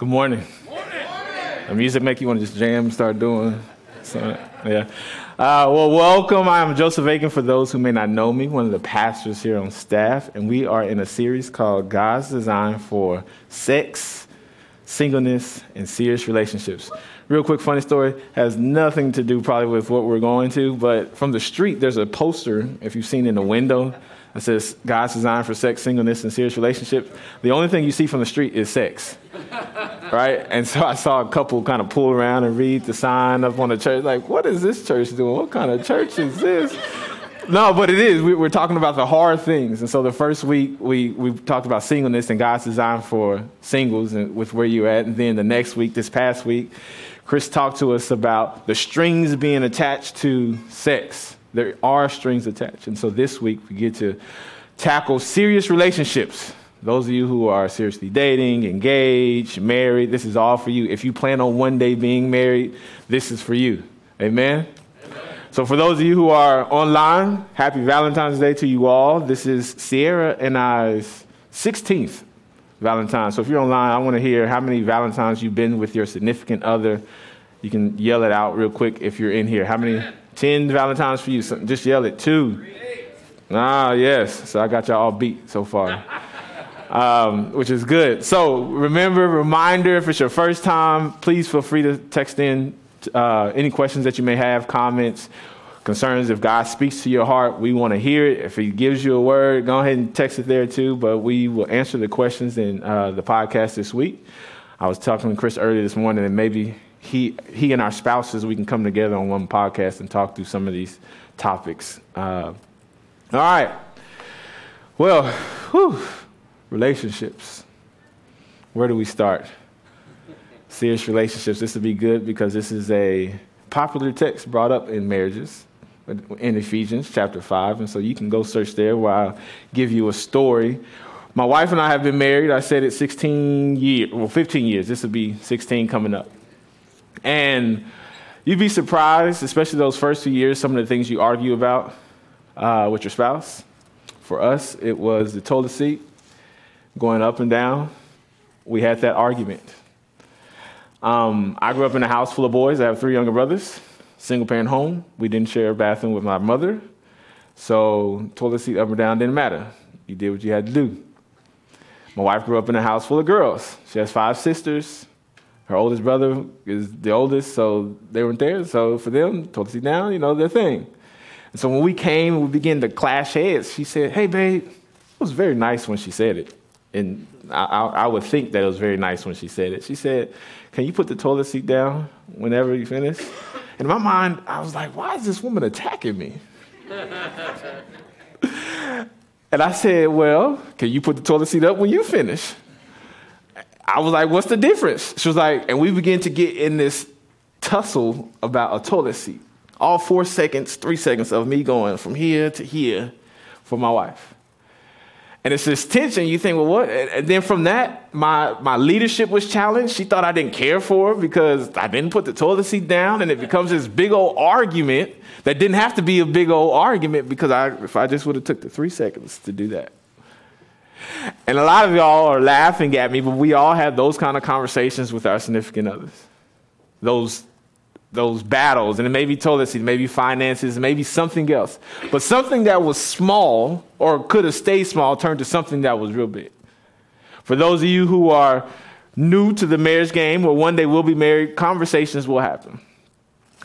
Good morning. The music make you want to just jam, start doing. Yeah. Uh, well, welcome. I'm Joseph Aiken. For those who may not know me, one of the pastors here on staff, and we are in a series called God's Design for Sex, Singleness, and Serious Relationships. Real quick, funny story has nothing to do probably with what we're going to, but from the street, there's a poster, if you've seen in the window, that says God's design for sex, singleness, and serious relationships. The only thing you see from the street is sex. right? And so I saw a couple kind of pull around and read the sign up on the church, like, what is this church doing? What kind of church is this? no, but it is. We, are talking about the hard things. And so the first week, we, we talked about singleness and God's design for singles and with where you're at. And then the next week, this past week, Chris talked to us about the strings being attached to sex there are strings attached. And so this week we get to tackle serious relationships. Those of you who are seriously dating, engaged, married, this is all for you. If you plan on one day being married, this is for you. Amen? Amen? So, for those of you who are online, happy Valentine's Day to you all. This is Sierra and I's 16th Valentine. So, if you're online, I want to hear how many Valentines you've been with your significant other. You can yell it out real quick if you're in here. How many? 10 Valentines for you. So just yell it. Two. Ah, yes. So I got y'all all beat so far, um, which is good. So remember, reminder if it's your first time, please feel free to text in uh, any questions that you may have, comments, concerns. If God speaks to your heart, we want to hear it. If He gives you a word, go ahead and text it there too. But we will answer the questions in uh, the podcast this week. I was talking to Chris earlier this morning, and maybe he, he and our spouses, we can come together on one podcast and talk through some of these topics. Uh, all right. Well, whew, relationships. Where do we start? Serious relationships. This would be good because this is a popular text brought up in marriages in Ephesians chapter 5. And so you can go search there where i give you a story. My wife and I have been married, I said it 16 years, well, 15 years. This will be 16 coming up. And you'd be surprised, especially those first few years, some of the things you argue about uh, with your spouse. For us, it was the toilet seat going up and down. We had that argument. Um, I grew up in a house full of boys. I have three younger brothers, single parent home. We didn't share a bathroom with my mother. So, toilet seat up or down didn't matter. You did what you had to do. My wife grew up in a house full of girls. She has five sisters. Her oldest brother is the oldest, so they weren't there. So for them, totally down, you know, their thing. And so when we came and we began to clash heads, she said, Hey, babe, it was very nice when she said it. And I, I, I would think that it was very nice when she said it. She said, Can you put the toilet seat down whenever you finish? In my mind, I was like, Why is this woman attacking me? and I said, Well, can you put the toilet seat up when you finish? I was like, what's the difference? She was like, and we began to get in this tussle about a toilet seat. All four seconds, three seconds of me going from here to here for my wife. And it's this tension. You think, well, what? And then from that, my, my leadership was challenged. She thought I didn't care for her because I didn't put the toilet seat down. And it becomes this big old argument that didn't have to be a big old argument because I, if I just would have took the three seconds to do that. And a lot of y'all are laughing at me, but we all have those kind of conversations with our significant others. Those, those battles, and it may be toilet seat, maybe finances, maybe something else. But something that was small or could have stayed small turned to something that was real big. For those of you who are new to the marriage game or one day will be married, conversations will happen.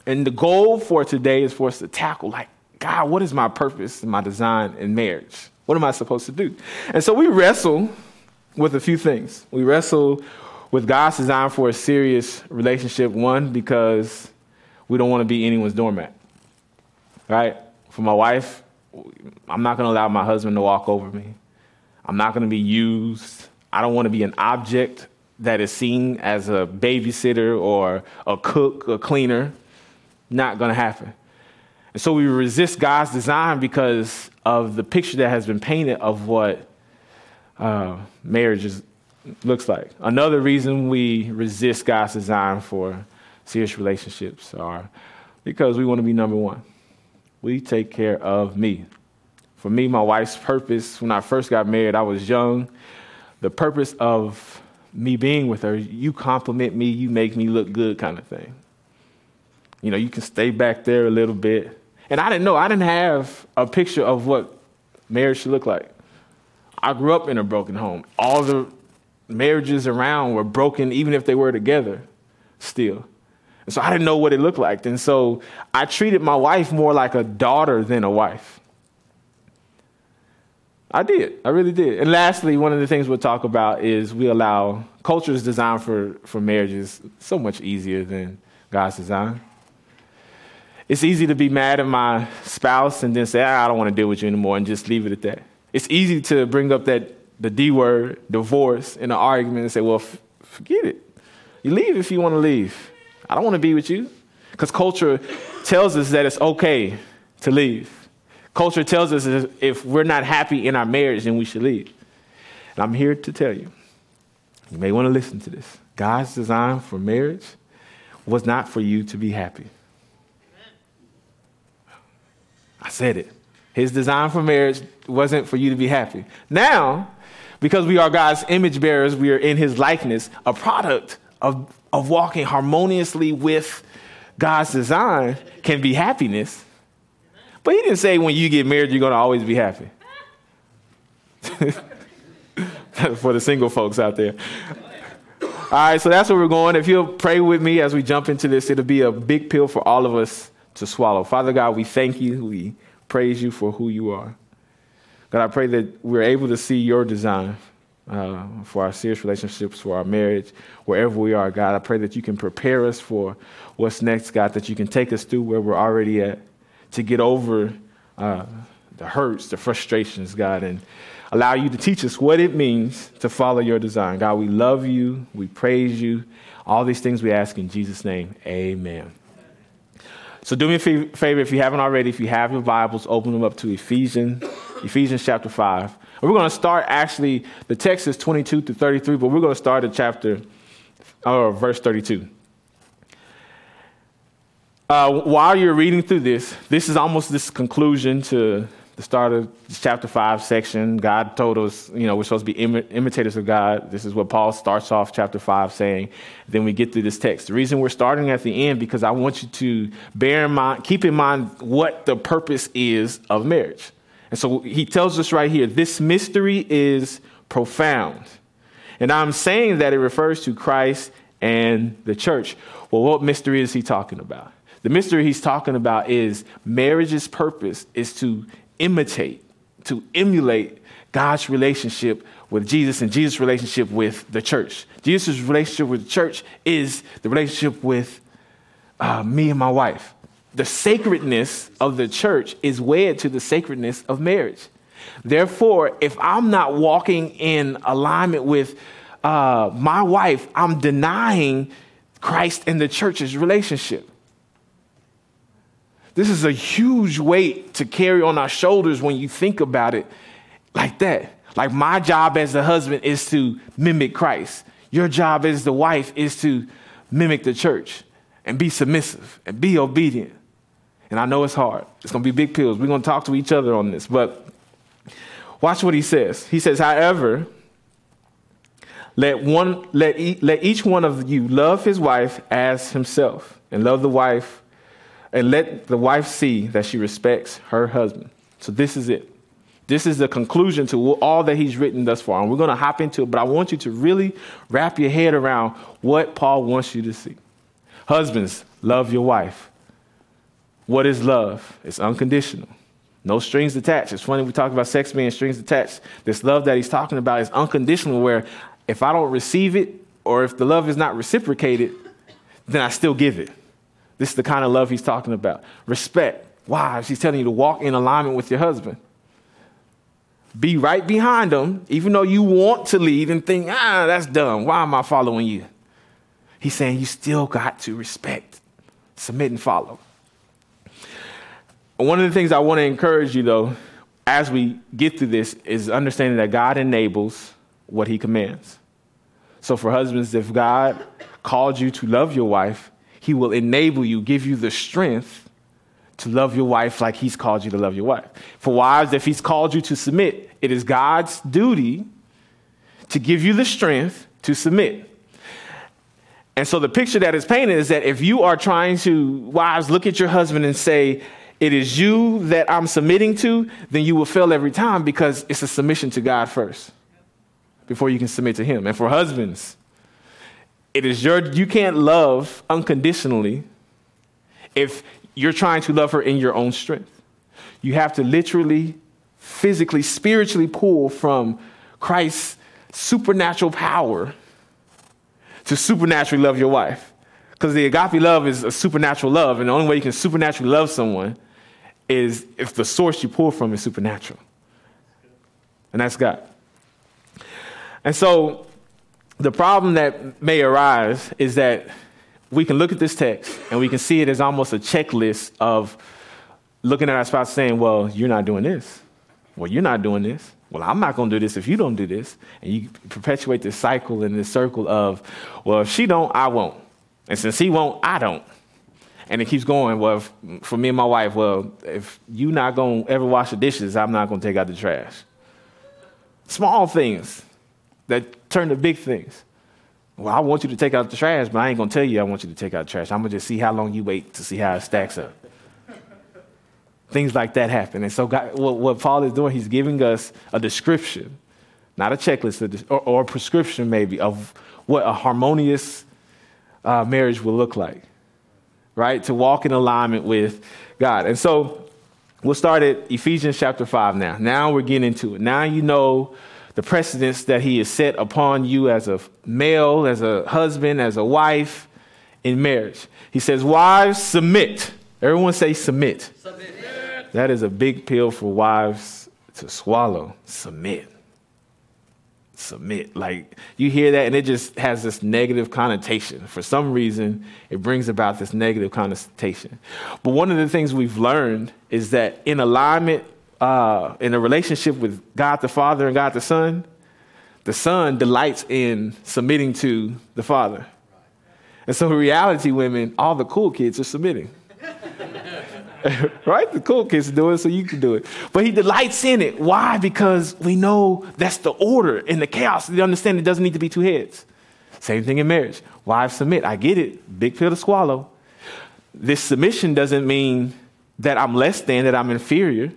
And the goal for today is for us to tackle, like, God, what is my purpose and my design in marriage? What am I supposed to do? And so we wrestle with a few things. We wrestle with God's design for a serious relationship, one, because we don't want to be anyone's doormat. Right? For my wife, I'm not going to allow my husband to walk over me. I'm not going to be used. I don't want to be an object that is seen as a babysitter or a cook, a cleaner. Not going to happen. And so we resist God's design because of the picture that has been painted of what uh, marriage is, looks like. Another reason we resist God's design for serious relationships are because we want to be number one. We take care of me. For me, my wife's purpose, when I first got married, I was young. The purpose of me being with her, you compliment me, you make me look good, kind of thing. You know, you can stay back there a little bit. And I didn't know, I didn't have a picture of what marriage should look like. I grew up in a broken home. All the marriages around were broken, even if they were together still. And so I didn't know what it looked like. And so I treated my wife more like a daughter than a wife. I did. I really did. And lastly, one of the things we'll talk about is we allow cultures designed for, for marriages so much easier than God's design. It's easy to be mad at my spouse and then say, ah, I don't want to deal with you anymore and just leave it at that. It's easy to bring up that the D word, divorce, in an argument and say, well, f- forget it. You leave if you want to leave. I don't want to be with you. Because culture tells us that it's okay to leave. Culture tells us if we're not happy in our marriage, then we should leave. And I'm here to tell you, you may want to listen to this. God's design for marriage was not for you to be happy. I said it. His design for marriage wasn't for you to be happy. Now, because we are God's image bearers, we are in his likeness, a product of, of walking harmoniously with God's design can be happiness. But he didn't say when you get married, you're going to always be happy. For the single folks out there. All right, so that's where we're going. If you'll pray with me as we jump into this, it'll be a big pill for all of us to swallow. Father God, we thank you. We praise you for who you are. God, I pray that we're able to see your design uh, for our serious relationships, for our marriage, wherever we are, God. I pray that you can prepare us for what's next, God, that you can take us through where we're already at to get over uh, the hurts, the frustrations, God, and allow you to teach us what it means to follow your design. God, we love you, we praise you. All these things we ask in Jesus' name. Amen. So do me a favor if you haven't already, if you have your Bibles, open them up to Ephesians, Ephesians chapter 5. We're going to start actually, the text is 22 to 33, but we're going to start at chapter, or verse 32. Uh, while you're reading through this, this is almost this conclusion to the start of chapter 5 section. God told us, you know, we're supposed to be Im- imitators of God. This is what Paul starts off chapter 5 saying. Then we get through this text. The reason we're starting at the end because I want you to bear in mind, keep in mind what the purpose is of marriage. And so he tells us right here this mystery is profound. And I'm saying that it refers to Christ and the church. Well, what mystery is he talking about? The mystery he's talking about is marriage's purpose is to imitate, to emulate God's relationship with Jesus and Jesus' relationship with the church. Jesus' relationship with the church is the relationship with uh, me and my wife the sacredness of the church is wed to the sacredness of marriage. Therefore, if I'm not walking in alignment with uh, my wife, I'm denying Christ and the church's relationship. This is a huge weight to carry on our shoulders when you think about it like that. Like, my job as the husband is to mimic Christ, your job as the wife is to mimic the church and be submissive and be obedient. And I know it's hard. It's going to be big pills. We're going to talk to each other on this. But watch what he says. He says, however, let, one, let, e- let each one of you love his wife as himself, and love the wife, and let the wife see that she respects her husband. So this is it. This is the conclusion to all that he's written thus far. And we're going to hop into it, but I want you to really wrap your head around what Paul wants you to see. Husbands, love your wife what is love? It's unconditional. No strings attached. It's funny we talk about sex being strings attached. This love that he's talking about is unconditional, where if I don't receive it or if the love is not reciprocated, then I still give it. This is the kind of love he's talking about. Respect. Wives, he's telling you to walk in alignment with your husband. Be right behind him, even though you want to lead and think, ah, that's dumb. Why am I following you? He's saying you still got to respect, submit, and follow. One of the things I want to encourage you, though, as we get through this, is understanding that God enables what he commands. So, for husbands, if God called you to love your wife, he will enable you, give you the strength to love your wife like he's called you to love your wife. For wives, if he's called you to submit, it is God's duty to give you the strength to submit. And so the picture that is painted is that if you are trying to, wives, look at your husband and say, it is you that I'm submitting to, then you will fail every time because it's a submission to God first before you can submit to Him. And for husbands, it is your, you can't love unconditionally if you're trying to love her in your own strength. You have to literally, physically, spiritually pull from Christ's supernatural power to supernaturally love your wife. Because the agape love is a supernatural love, and the only way you can supernaturally love someone is if the source you pull from is supernatural. And that's God. And so the problem that may arise is that we can look at this text and we can see it as almost a checklist of looking at our spouse saying, Well, you're not doing this. Well, you're not doing this. Well, I'm not going to do this if you don't do this. And you perpetuate this cycle and this circle of, Well, if she don't, I won't. And since he won't, I don't. And it keeps going. Well, if, for me and my wife, well, if you're not going to ever wash the dishes, I'm not going to take out the trash. Small things that turn to big things. Well, I want you to take out the trash, but I ain't to tell you I want you to take out the trash. I'm to just see how long you wait to see how it stacks up. Things like that happen. And so, God, what, what, Paul is doing, he's giving us a description, not a checklist, or, or a prescription maybe, of what a harmonious uh, marriage will look like right? To walk in alignment with God. And so we'll start at Ephesians chapter 5 now. Now we're getting into it. Now you know the precedence that He has set upon you as a male, as a husband, as a wife in marriage. He says, Wives, submit. Everyone say submit. submit. That is a big pill for wives to swallow. Submit submit. Like you hear that and it just has this negative connotation. For some reason, it brings about this negative connotation. But one of the things we've learned is that in alignment, uh, in a relationship with God the Father and God the Son, the Son delights in submitting to the Father. And so, in reality, women, all the cool kids are submitting. right? The cool kids do it, so you can do it. But he delights in it. Why? Because we know that's the order in the chaos. They understand it doesn't need to be two heads. Same thing in marriage. Wives submit. I get it. Big pill to swallow. This submission doesn't mean that I'm less than, that I'm inferior.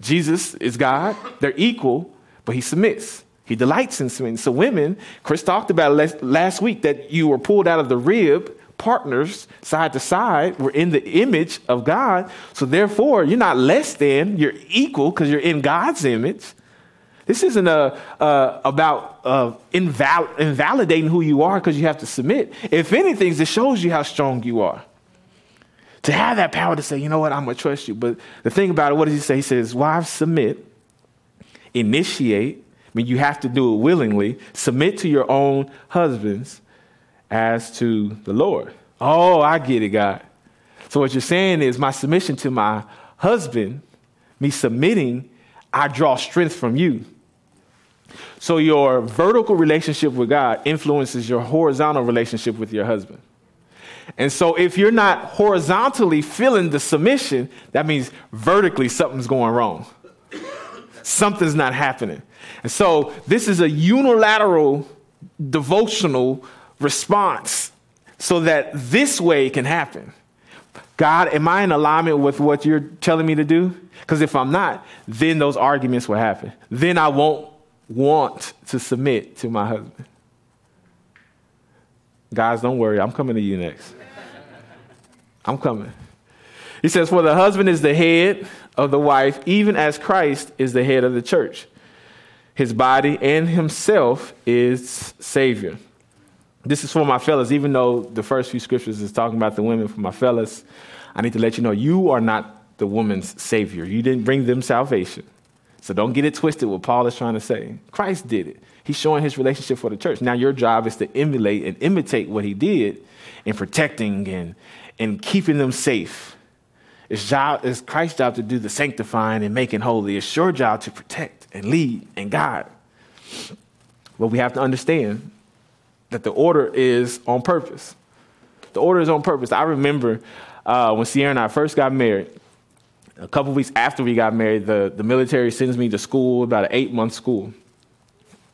Jesus is God. They're equal, but he submits. He delights in submitting. So, women, Chris talked about last week that you were pulled out of the rib partners side to side. We're in the image of God. So therefore, you're not less than, you're equal because you're in God's image. This isn't a, about uh, inval- invalidating who you are because you have to submit. If anything, it shows you how strong you are. To have that power to say, you know what, I'm going to trust you. But the thing about it, what does he say? He says, wives, submit, initiate. I mean, you have to do it willingly. Submit to your own husbands as to the Lord. Oh, I get it, God. So what you're saying is my submission to my husband, me submitting, I draw strength from you. So your vertical relationship with God influences your horizontal relationship with your husband. And so if you're not horizontally feeling the submission, that means vertically something's going wrong. Something's not happening. And so this is a unilateral devotional response so that this way can happen. God, am I in alignment with what you're telling me to do? Because if I'm not, then those arguments will happen. Then I won't want to submit to my husband. Guys, don't worry. I'm coming to you next. I'm coming. He says, For the husband is the head of the wife, even as Christ is the head of the church. His body and himself is Savior. This is for my fellas, even though the first few scriptures is talking about the women for my fellas. I need to let you know you are not the woman's savior. You didn't bring them salvation. So don't get it twisted what Paul is trying to say. Christ did it. He's showing his relationship for the church. Now your job is to emulate and imitate what he did in protecting and, and keeping them safe. It's, job, it's Christ's job to do the sanctifying and making holy. It's your job to protect and lead and guide. But we have to understand that the order is on purpose. The order is on purpose. I remember uh, when Sierra and I first got married, a couple weeks after we got married, the, the military sends me to school, about an eight month school.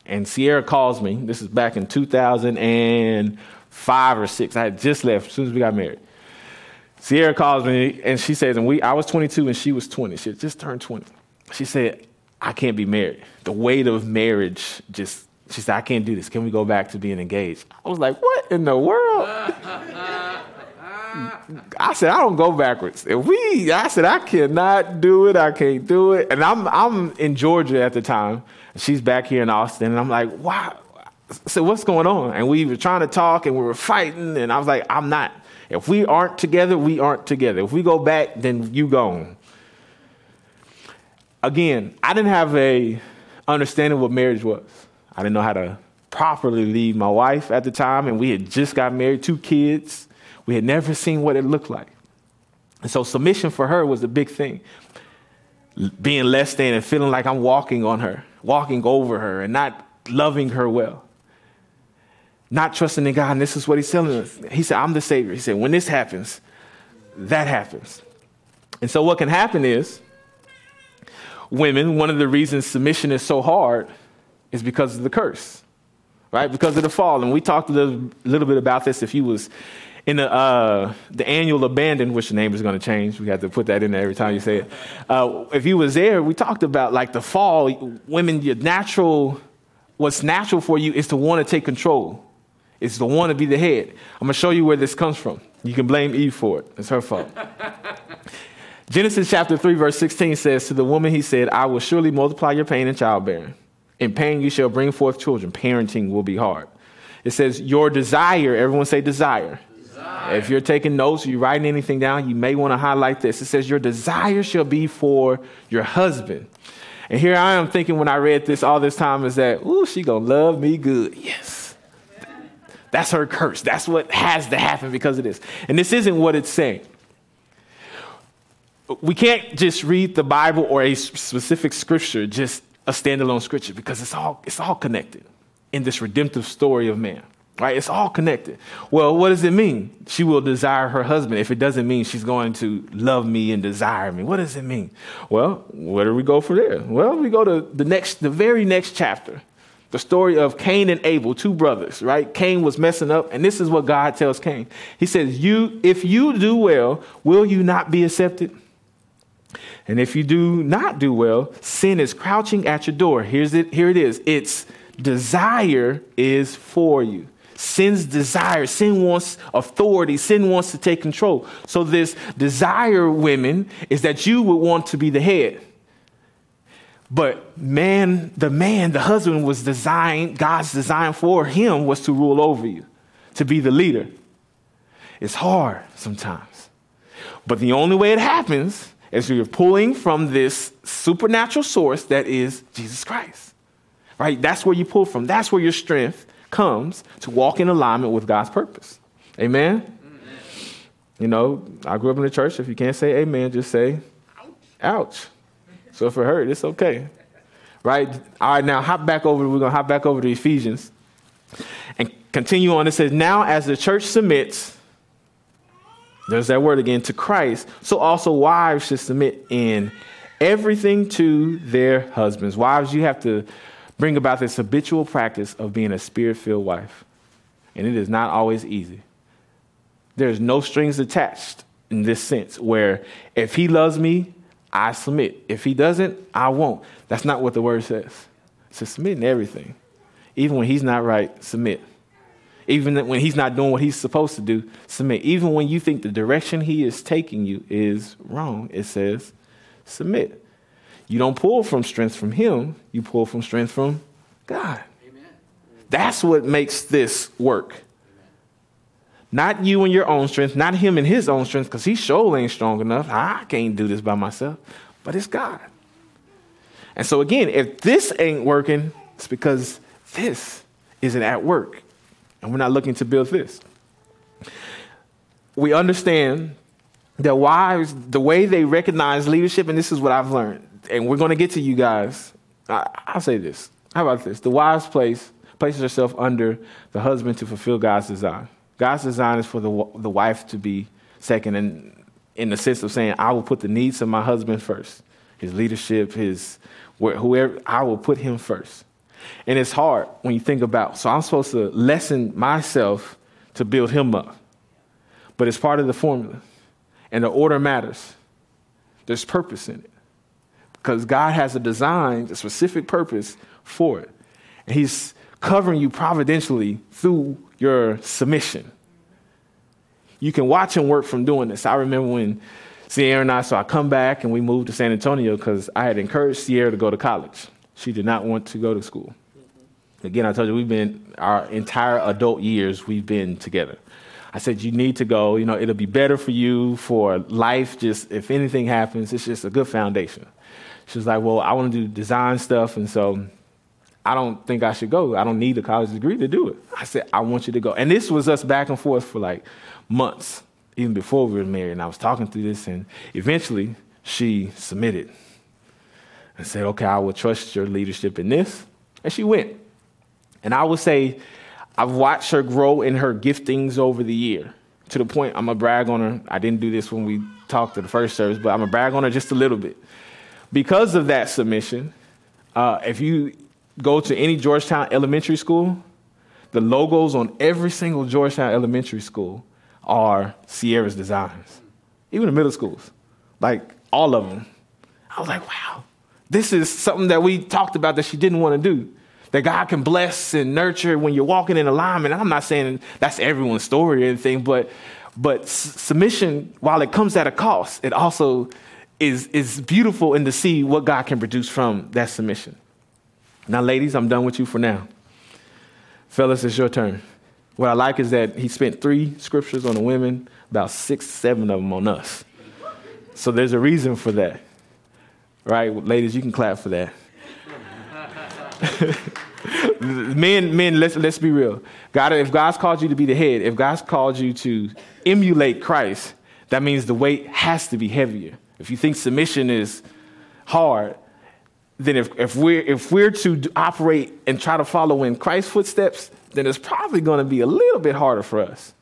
And Sierra calls me. This is back in 2005 or six. I had just left as soon as we got married. Sierra calls me and she says, and we, I was 22 and she was 20. She just turned 20. She said, I can't be married. The weight of marriage just, she said, I can't do this. Can we go back to being engaged? I was like, what in the world? I said, I don't go backwards. If we, I said, I cannot do it. I can't do it. And I'm, I'm in Georgia at the time. She's back here in Austin. And I'm like, wow. So what's going on? And we were trying to talk and we were fighting. And I was like, I'm not. If we aren't together, we aren't together. If we go back, then you gone. Again, I didn't have a understanding what marriage was. I didn't know how to properly leave my wife at the time, and we had just got married, two kids. We had never seen what it looked like. And so submission for her was a big thing. Being less than and feeling like I'm walking on her, walking over her, and not loving her well. Not trusting in God. And this is what he's telling us. He said, I'm the Savior. He said, when this happens, that happens. And so what can happen is, women, one of the reasons submission is so hard is because of the curse, right? Because of the fall. And we talked a little, little bit about this if you was in the, uh, the annual abandon, which the name is going to change. We have to put that in there every time you say it. Uh, if you was there, we talked about like the fall. Women, your natural, what's natural for you is to want to take control. It's the one to be the head. I'm going to show you where this comes from. You can blame Eve for it. It's her fault. Genesis chapter 3, verse 16 says, To the woman he said, I will surely multiply your pain in childbearing. In pain you shall bring forth children. Parenting will be hard. It says, Your desire, everyone say desire. If you're taking notes, or you're writing anything down, you may want to highlight this. It says, Your desire shall be for your husband. And here I am thinking when I read this all this time is that, ooh, she gonna love me good. Yes. That's her curse. That's what has to happen because of this. And this isn't what it's saying. We can't just read the Bible or a specific scripture, just a standalone scripture, because it's all, it's all connected in this redemptive story of man. Right? It's all connected. Well, what does it mean? She will desire her husband if it doesn't mean she's going to love me and desire me. What does it mean? Well, where do we go from there? Well, we go to the next, the very next chapter. The story of Cain and Abel, two brothers, right? Cain was messing up, and this is what God tells Cain. He says, You, if you do well, will you not be accepted? And if you do not do well, sin is crouching at your door. Here's it, here it is. Its desire is for you. Sin's desire, sin wants authority, sin wants to take control. So, this desire, women, is that you would want to be the head. But man, the man, the husband was designed, God's design for him was to rule over you, to be the leader. It's hard sometimes. But the only way it happens is you're pulling from this supernatural source that is Jesus Christ. Right? That's where you pull from. That's where your strength comes to walk in alignment with God's purpose. Amen? amen? You know, I grew up in the church. If you can't say amen, just say ouch. ouch. So if it hurt, it's okay. Right? All right, now hop back over, we're going to hop back over to Ephesians and continue on. It says, Now as the church submits, there's that word again, to Christ, so also wives should submit in everything to their husbands. Wives, you have to bring about this habitual practice of being a spirit filled wife. And it is not always easy. There's no strings attached in this sense, where if he loves me, I submit. If he doesn't, I won't. That's not what the word says. It says submit in everything. Even when he's not right, submit. Even when he's not doing what he's supposed to do, submit. Even when you think the direction he is taking you is wrong, it says submit. You don't pull from strength from him, you pull from strength from God. Amen. That's what makes this work. Not you and your own strength, not him and his own strength, because he sure ain't strong enough. I can't do this by myself, but it's God. And so, again, if this ain't working, it's because this isn't at work, and we're not looking to build this. We understand that wives, the way they recognize leadership, and this is what I've learned, and we're going to get to you guys. I, will say this. How about this? The wise place places herself under the husband to fulfill God's design. God's design is for the, the wife to be second, and in the sense of saying, I will put the needs of my husband first, his leadership, his whoever, I will put him first. And it's hard when you think about, so I'm supposed to lessen myself to build him up. But it's part of the formula. And the order matters. There's purpose in it. Because God has a design, a specific purpose for it. And He's covering you providentially through your submission. You can watch Him work from doing this. I remember when Sierra and I, so I come back and we moved to San Antonio because I had encouraged Sierra to go to college. She did not want to go to school. Again, I told you we've been our entire adult years we've been together. I said you need to go. You know, it'll be better for you for life. Just if anything happens, it's just a good foundation. She was like, "Well, I want to do design stuff, and so I don't think I should go. I don't need a college degree to do it." I said, "I want you to go." And this was us back and forth for like months, even before we were married. And I was talking through this, and eventually she submitted and said, "Okay, I will trust your leadership in this," and she went. And I would say, I've watched her grow in her giftings over the year to the point I'm going to brag on her. I didn't do this when we talked to the first service, but I'm going to brag on her just a little bit. Because of that submission, uh, if you go to any Georgetown elementary school, the logos on every single Georgetown elementary school are Sierra's designs, even the middle schools, like all of them. I was like, wow, this is something that we talked about that she didn't want to do that God can bless and nurture when you're walking in alignment. I'm not saying that's everyone's story or anything, but but submission, while it comes at a cost, it also is is beautiful in to see what God can produce from that submission. Now, ladies, I'm done with you for now. Fellas, it's your turn. What I like is that he spent three scriptures on the women, about six, seven of them on us. So there's a reason for that. Right? Ladies, you can clap for that. men, men, let's let's be real. God, if God's called you to be the head, if God's called you to emulate Christ, that means the weight has to be heavier. If you think submission is hard, then if, if we're if we're to operate and try to follow in Christ's footsteps, then it's probably going to be a little bit harder for us.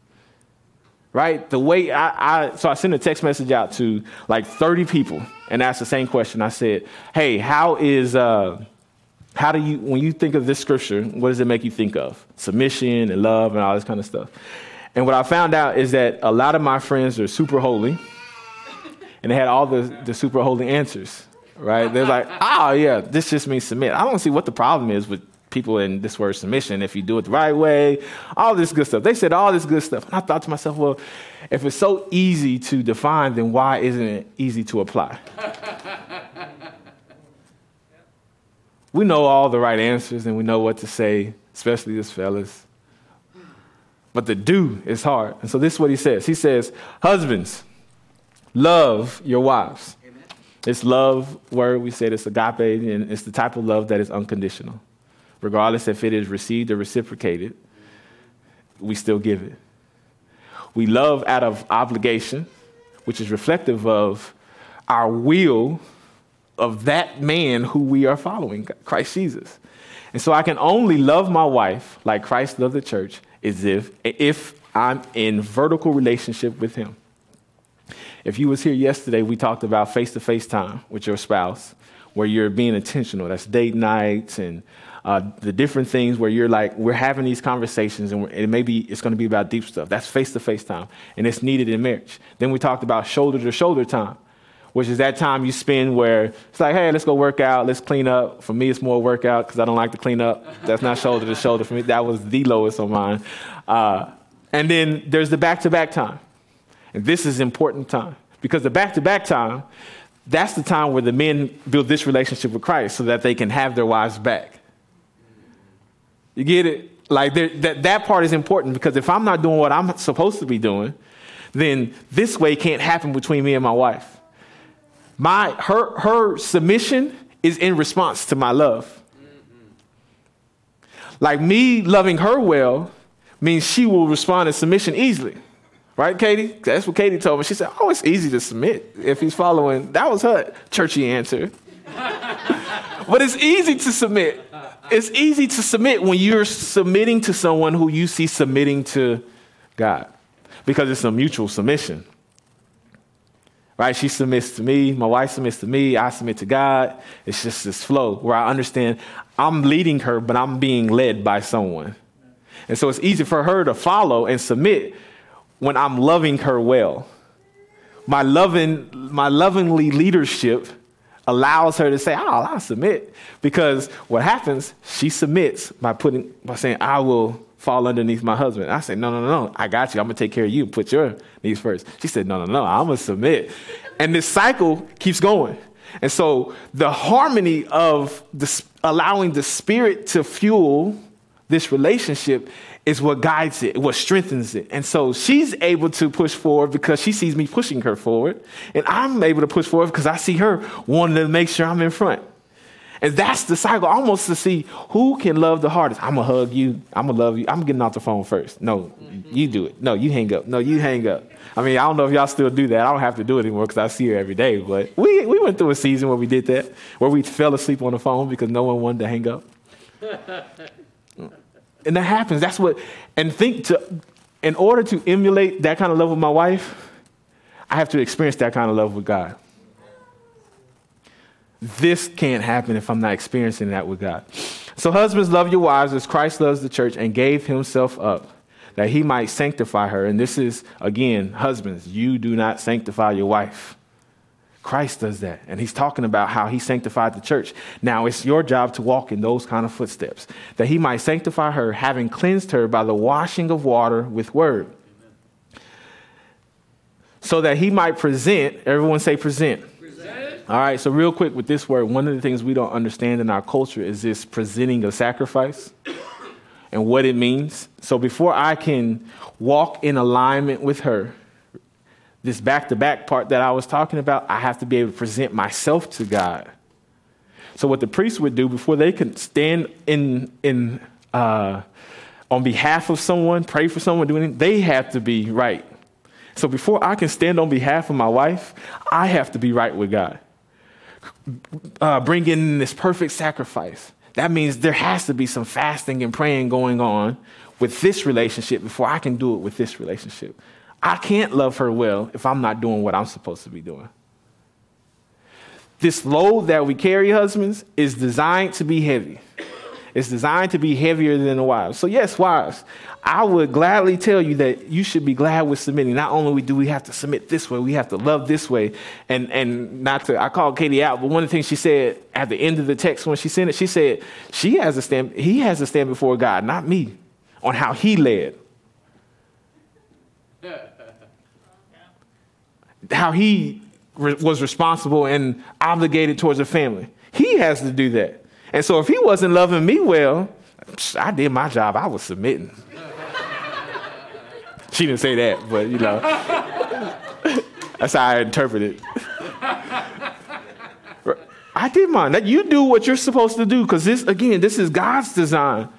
Right? The way I, I so I sent a text message out to like 30 people and asked the same question. I said, "Hey, how is uh, how do you, when you think of this scripture, what does it make you think of? Submission and love and all this kind of stuff. And what I found out is that a lot of my friends are super holy, and they had all the, the super holy answers, right? They're like, oh, yeah, this just means submit. I don't see what the problem is with people in this word submission if you do it the right way, all this good stuff. They said all this good stuff. And I thought to myself, well, if it's so easy to define, then why isn't it easy to apply? we know all the right answers and we know what to say, especially as fellas. But the do is hard. And so this is what he says. He says, Husbands, love your wives. This love word, we said it's agape, and it's the type of love that is unconditional. Regardless if it is received or reciprocated, we still give it. We love out of obligation, which is reflective of our will of that man who we are following, Christ Jesus. And so I can only love my wife like Christ loved the church is if, if I'm in vertical relationship with him. If you was here yesterday, we talked about face-to-face time with your spouse, where you're being intentional. That's date nights and uh, the different things where you're like, we're having these conversations and, and maybe it's going to be about deep stuff. That's face-to-face time, and it's needed in marriage. Then we talked about shoulder-to-shoulder time, which is that time you spend where it's like, hey, let's go work out, let's clean up. For me, it's more workout because I don't like to clean up. That's not shoulder to shoulder for me. That was the lowest on mine. Uh, and then there's the back to back time. And this is important time because the back to back time, that's the time where the men build this relationship with Christ so that they can have their wives back. You get it? Like that, that part is important because if I'm not doing what I'm supposed to be doing, then this way can't happen between me and my wife my her her submission is in response to my love. Like me loving her well means she will respond in submission easily. Right, Katie? That's what Katie told me. She said, Oh, it's easy to submit if he's following. That was her churchy answer. but it's easy to submit. It's easy to submit when you're submitting to someone who you see submitting to God because it's a mutual submission. right? She submits to me, my wife submits to me, I submit to God. It's just this flow where I understand I'm leading her, but I'm being led by someone. And so it's easy for her to follow and submit when I'm loving her well. My loving, my lovingly leadership allows her to say, "Oh, I'll submit," because what happens? She submits by putting by saying, "I will fall underneath my husband." I say, "No, no, no, no. I got you. I'm gonna take care of you. And put your needs first. She said, "No, no, no. I'm gonna submit," and this cycle keeps going. And so the harmony of the, allowing the spirit to fuel this relationship is what guides it, what strengthens it. And so she's able to push forward because she sees me pushing her forward. And I'm able to push forward because I see her wanting to make sure I'm in front. And that's the cycle, almost to see who can love the hardest. I'm gonna hug you. I'm gonna love you. I'm getting off the phone first. No, mm-hmm. you do it. No, you hang up. No, you hang up. I mean, I don't know if y'all still do that. I don't have to do it anymore because I see her every day. But we, we went through a season where we did that, where we fell asleep on the phone because no one wanted to hang up. and that happens. That's what, and think to, in order to emulate that kind of love with my wife, I have to experience that kind of love with God. This can't happen if I'm not experiencing that with God. So, husbands, love your wives as Christ loves the church and gave himself up that he might sanctify her. And this is, again, husbands, you do not sanctify your wife. Christ does that. And he's talking about how he sanctified the church. Now it's your job to walk in those kind of footsteps, that he might sanctify her, having cleansed her by the washing of water with word. So that he might present, everyone say present. All right, so real quick with this word, one of the things we don't understand in our culture is this presenting a sacrifice and what it means. So before I can walk in alignment with her, this back to back part that I was talking about, I have to be able to present myself to God. So what the priest would do before they could stand in in uh, on behalf of someone, pray for someone, do anything, they have to be right. So before I can stand on behalf of my wife, I have to be right with God uh, bring in this perfect sacrifice. That means there has to be some fasting and praying going on with this relationship before I can do it with this relationship. I can't love her well if I'm not doing what I'm supposed to be doing. This load that we carry, husbands, is designed to be heavy. It's designed to be heavier than the wives. So, yes, wives, I would gladly tell you that you should be glad with submitting. Not only do we have to submit this way, we have to love this way. And, and not to, I called Katie out, but one of the things she said at the end of the text when she sent it, she said, she has a stand, he has to stand before God, not me, on how he led. how he re- was responsible and obligated towards the family. He has to do that. And so if he wasn't loving me well, I did my job. I was submitting. she didn't say that, but you know, that's how I interpret it. I did mine. You do what you're supposed to do because this, again, this is God's design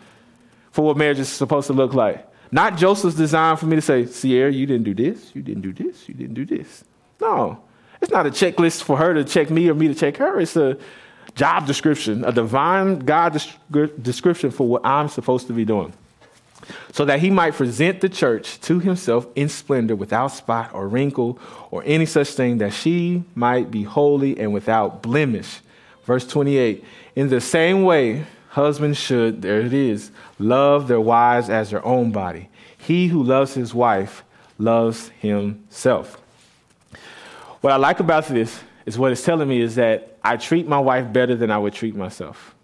for what marriage is supposed to look like. Not Joseph's design for me to say, Sierra, you didn't do this, you didn't do this, you didn't do this. No, it's not a checklist for her to check me or me to check her. It's a job description, a divine God description for what I'm supposed to be doing, so that he might present the church to himself in splendor, without spot or wrinkle or any such thing, that she might be holy and without blemish. Verse 28 In the same way, husbands should, there it is, love their wives as their own body. He who loves his wife loves himself. What I like about this is what it's telling me is that I treat my wife better than I would treat myself.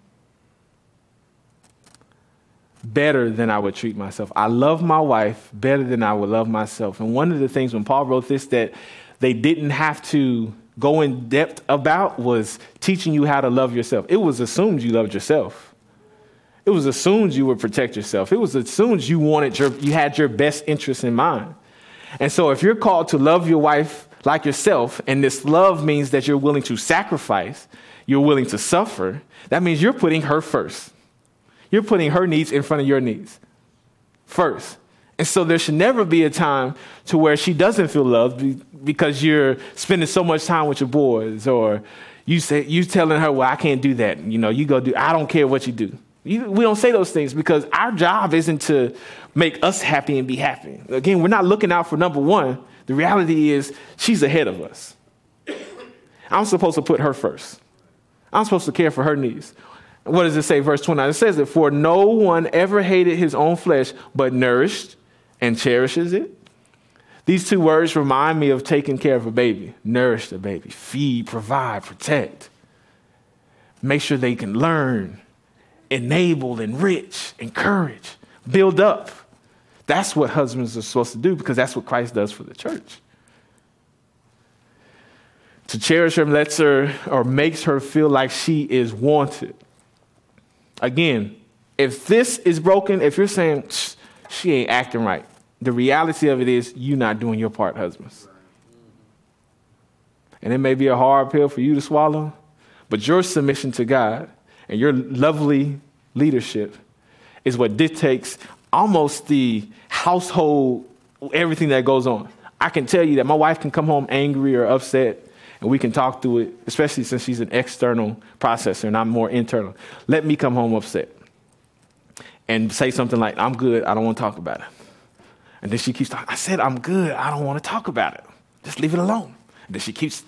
Better than I would treat myself. I love my wife better than I would love myself. And one of the things when Paul wrote this that they didn't have to go in depth about was teaching you how to love yourself. It was assumed you loved yourself. It was assumed you would protect yourself. It was assumed you wanted your, you had your best interests in mind. And so if you're called to love your wife like yourself, and this love means that you're willing to sacrifice, you're willing to suffer, that means you're putting her first. You're putting her needs in front of your needs first. And so there should never be a time to where she doesn't feel loved because you're spending so much time with your boys or you say you telling her, "Well, I can't do that." You know, you go do. I don't care what you do. You, we don't say those things because our job isn't to make us happy and be happy. Again, we're not looking out for number one. The reality is, she's ahead of us. I'm supposed to put her first. I'm supposed to care for her needs. What does it say, verse 29? It says that for no one ever hated his own flesh, but nourished and cherishes it. These two words remind me of taking care of a baby nourish the baby, feed, provide, protect. Make sure they can learn, enable, enrich, encourage, build up. That's what husbands are supposed to do because that's what Christ does for the church. To cherish her lets her or makes her feel like she is wanted. Again, if this is broken, if you're saying she ain't acting right, the reality of it is you're not doing your part, husbands. And it may be a hard pill for you to swallow, but your submission to God and your lovely leadership is what dictates almost the household, everything that goes on. I can tell you that my wife can come home angry or upset, and we can talk through it, especially since she's an external processor and I'm more internal. Let me come home upset and say something like, I'm good, I don't want to talk about it. And then she keeps talking, I said, I'm good, I don't want to talk about it. Just leave it alone. And then she keeps,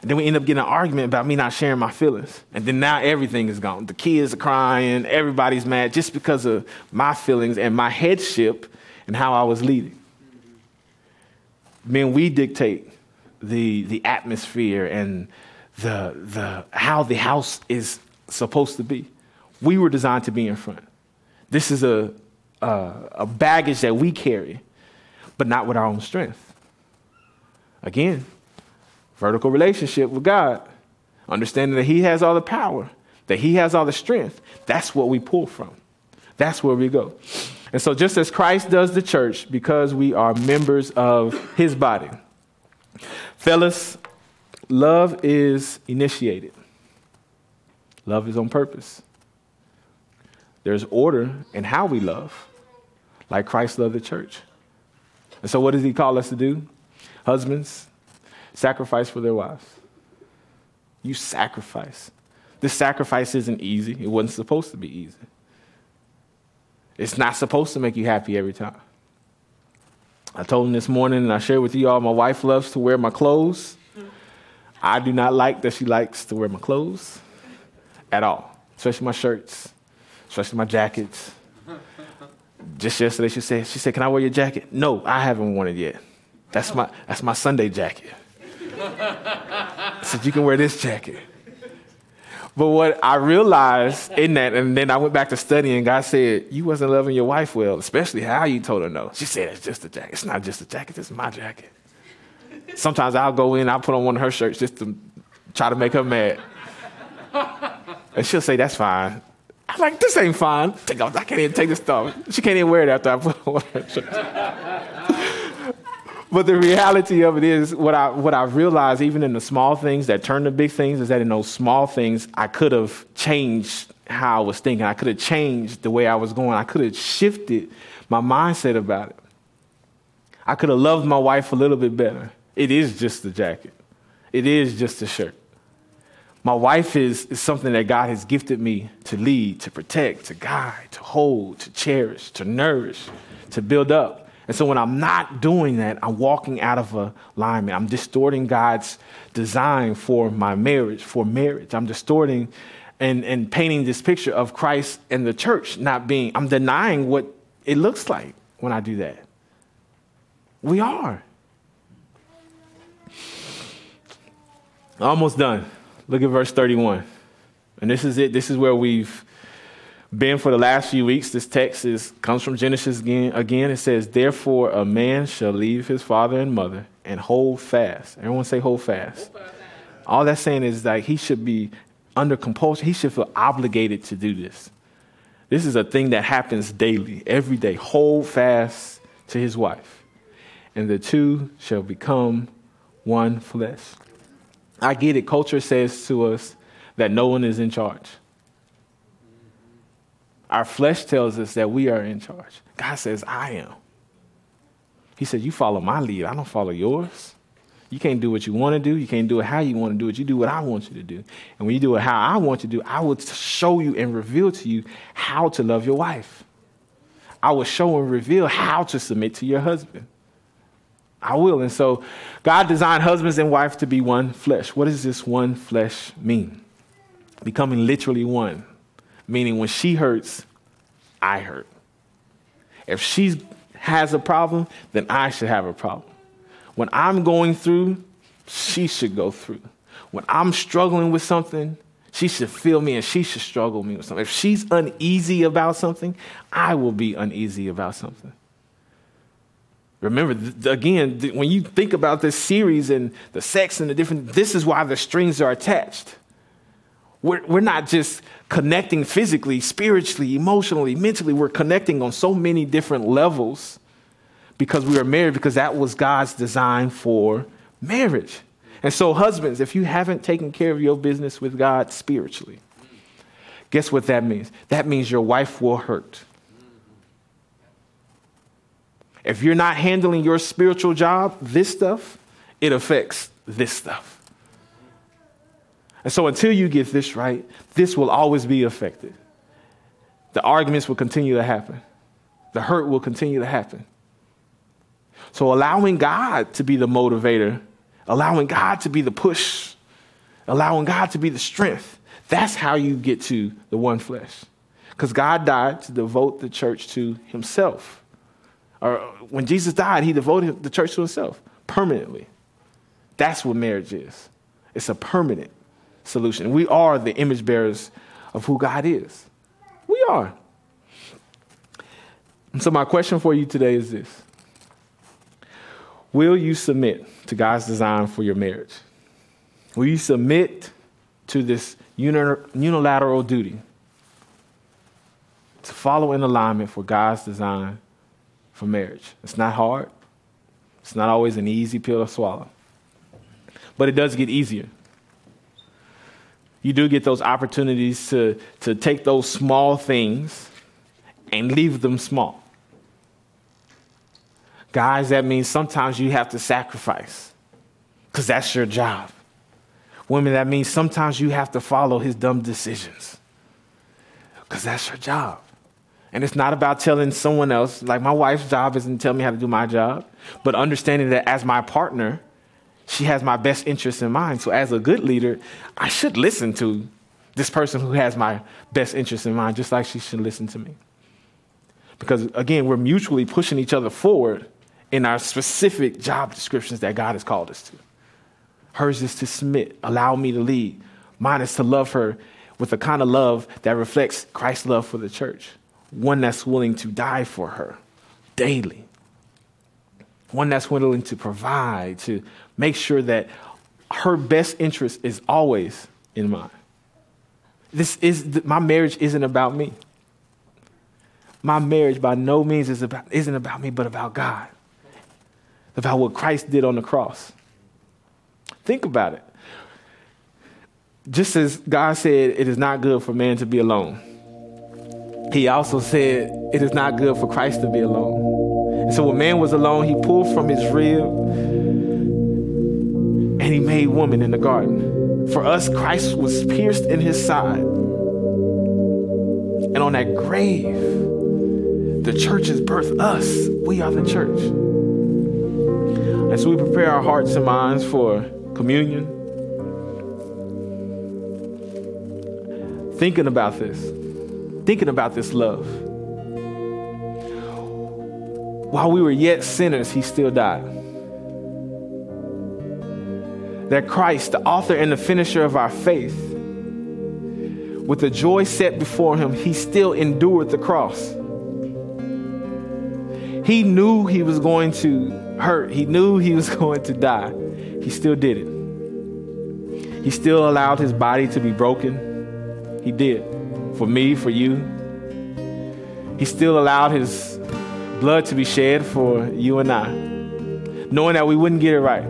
and then we end up getting an argument about me not sharing my feelings. And then now everything is gone. The kids are crying, everybody's mad just because of my feelings and my headship and how I was leading. Men, we dictate the, the atmosphere and the, the, how the house is supposed to be. We were designed to be in front. This is a, a, a baggage that we carry, but not with our own strength. Again, vertical relationship with God, understanding that He has all the power, that He has all the strength. That's what we pull from. That's where we go. And so, just as Christ does the church, because we are members of His body, Fellas, love is initiated. Love is on purpose. There's order in how we love, like Christ loved the church. And so, what does he call us to do? Husbands, sacrifice for their wives. You sacrifice. This sacrifice isn't easy. It wasn't supposed to be easy. It's not supposed to make you happy every time. I told him this morning, and I shared with you all, my wife loves to wear my clothes. I do not like that she likes to wear my clothes at all, especially my shirts, especially my jackets. Just yesterday, she said, she said, Can I wear your jacket? No, I haven't worn it yet. That's my, that's my Sunday jacket. I said, You can wear this jacket. But what I realized in that, and then I went back to studying, God said, You wasn't loving your wife well, especially how you told her no. She said, It's just a jacket. It's not just a jacket, it's my jacket. Sometimes I'll go in, I'll put on one of her shirts just to try to make her mad. And she'll say, That's fine. I'm like, This ain't fine. Take off. I can't even take this stuff. She can't even wear it after I put on her shirt. But the reality of it is, what I, what I've realized, even in the small things that turn to big things, is that in those small things, I could have changed how I was thinking. I could have changed the way I was going. I could have shifted my mindset about it. I could have loved my wife a little bit better. It is just a jacket, it is just a shirt. My wife is, is something that God has gifted me to lead, to protect, to guide, to hold, to cherish, to nourish, to build up. And so when I'm not doing that, I'm walking out of alignment. I'm distorting God's design for my marriage, for marriage. I'm distorting and, and painting this picture of Christ and the church not being, I'm denying what it looks like when I do that. We are. Almost done. Look at verse 31. And this is it. This is where we've been for the last few weeks. This text is, comes from Genesis again. Again, it says, Therefore, a man shall leave his father and mother and hold fast. Everyone say, hold fast. Hold fast. All that's saying is like he should be under compulsion. He should feel obligated to do this. This is a thing that happens daily, every day. Hold fast to his wife, and the two shall become one flesh. I get it. Culture says to us that no one is in charge. Our flesh tells us that we are in charge. God says, I am. He said, You follow my lead, I don't follow yours. You can't do what you want to do. You can't do it how you want to do it. You do what I want you to do. And when you do it how I want you to do, I will show you and reveal to you how to love your wife. I will show and reveal how to submit to your husband. I will. And so God designed husbands and wives to be one flesh. What does this one flesh mean? Becoming literally one, meaning when she hurts, I hurt. If she has a problem, then I should have a problem. When I'm going through, she should go through. When I'm struggling with something, she should feel me and she should struggle me with something. If she's uneasy about something, I will be uneasy about something. Remember, th- again, th- when you think about this series and the sex and the different, this is why the strings are attached. We're, we're not just connecting physically, spiritually, emotionally, mentally. We're connecting on so many different levels because we are married, because that was God's design for marriage. And so, husbands, if you haven't taken care of your business with God spiritually, guess what that means? That means your wife will hurt. If you're not handling your spiritual job, this stuff, it affects this stuff. And so until you get this right, this will always be affected. The arguments will continue to happen, the hurt will continue to happen. So allowing God to be the motivator, allowing God to be the push, allowing God to be the strength, that's how you get to the one flesh. Because God died to devote the church to himself. Or when Jesus died, he devoted the church to himself permanently. That's what marriage is. It's a permanent solution. We are the image bearers of who God is. We are. And so, my question for you today is this Will you submit to God's design for your marriage? Will you submit to this unilateral duty to follow in alignment for God's design for marriage? It's not hard, it's not always an easy pill to swallow, but it does get easier you do get those opportunities to, to take those small things and leave them small. Guys, that means sometimes you have to sacrifice because that's your job. Women, that means sometimes you have to follow his dumb decisions because that's your job. And it's not about telling someone else, like my wife's job isn't to tell me how to do my job, but understanding that as my partner, she has my best interest in mind. So, as a good leader, I should listen to this person who has my best interest in mind, just like she should listen to me. Because, again, we're mutually pushing each other forward in our specific job descriptions that God has called us to. Hers is to submit, allow me to lead. Mine is to love her with the kind of love that reflects Christ's love for the church, one that's willing to die for her daily, one that's willing to provide, to make sure that her best interest is always in mind. This is my marriage isn't about me. My marriage by no means is about, isn't about me, but about God, about what Christ did on the cross. Think about it. Just as God said, it is not good for man to be alone, he also said, it is not good for Christ to be alone. And so when man was alone, he pulled from his rib made woman in the garden. For us, Christ was pierced in his side. And on that grave, the church has birthed us. We are the church. So we prepare our hearts and minds for communion. Thinking about this, thinking about this love. While we were yet sinners, he still died that Christ, the author and the finisher of our faith, with the joy set before him, he still endured the cross. He knew he was going to hurt, he knew he was going to die. He still did it. He still allowed his body to be broken. He did. For me, for you. He still allowed his blood to be shed for you and I, knowing that we wouldn't get it right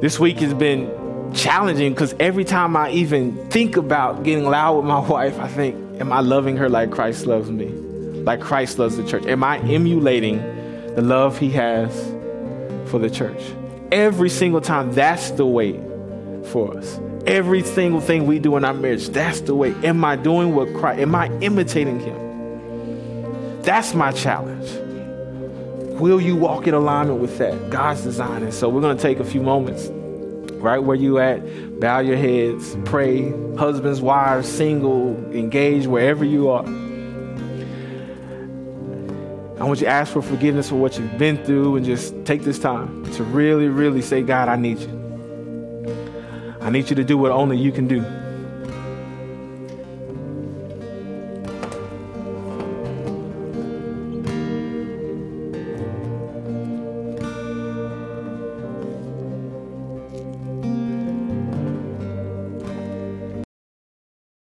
this week has been challenging because every time I even think about getting loud with my wife, I think, am I loving her like Christ loves me? Like Christ loves the church? Am I emulating the love he has for the church? Every single time, that's the way for us. Every single thing we do in our marriage, that's the way. Am I doing what Christ, am I imitating him? That's my challenge. Will you walk in alignment with that? God's design. And so we're going to take a few moments right where you at, bow your heads, pray, husbands, wives, single, engaged, wherever you are. I want you to ask for forgiveness for what you've been through and just take this time to really, really say, God, I need you. I need you to do what only you can do.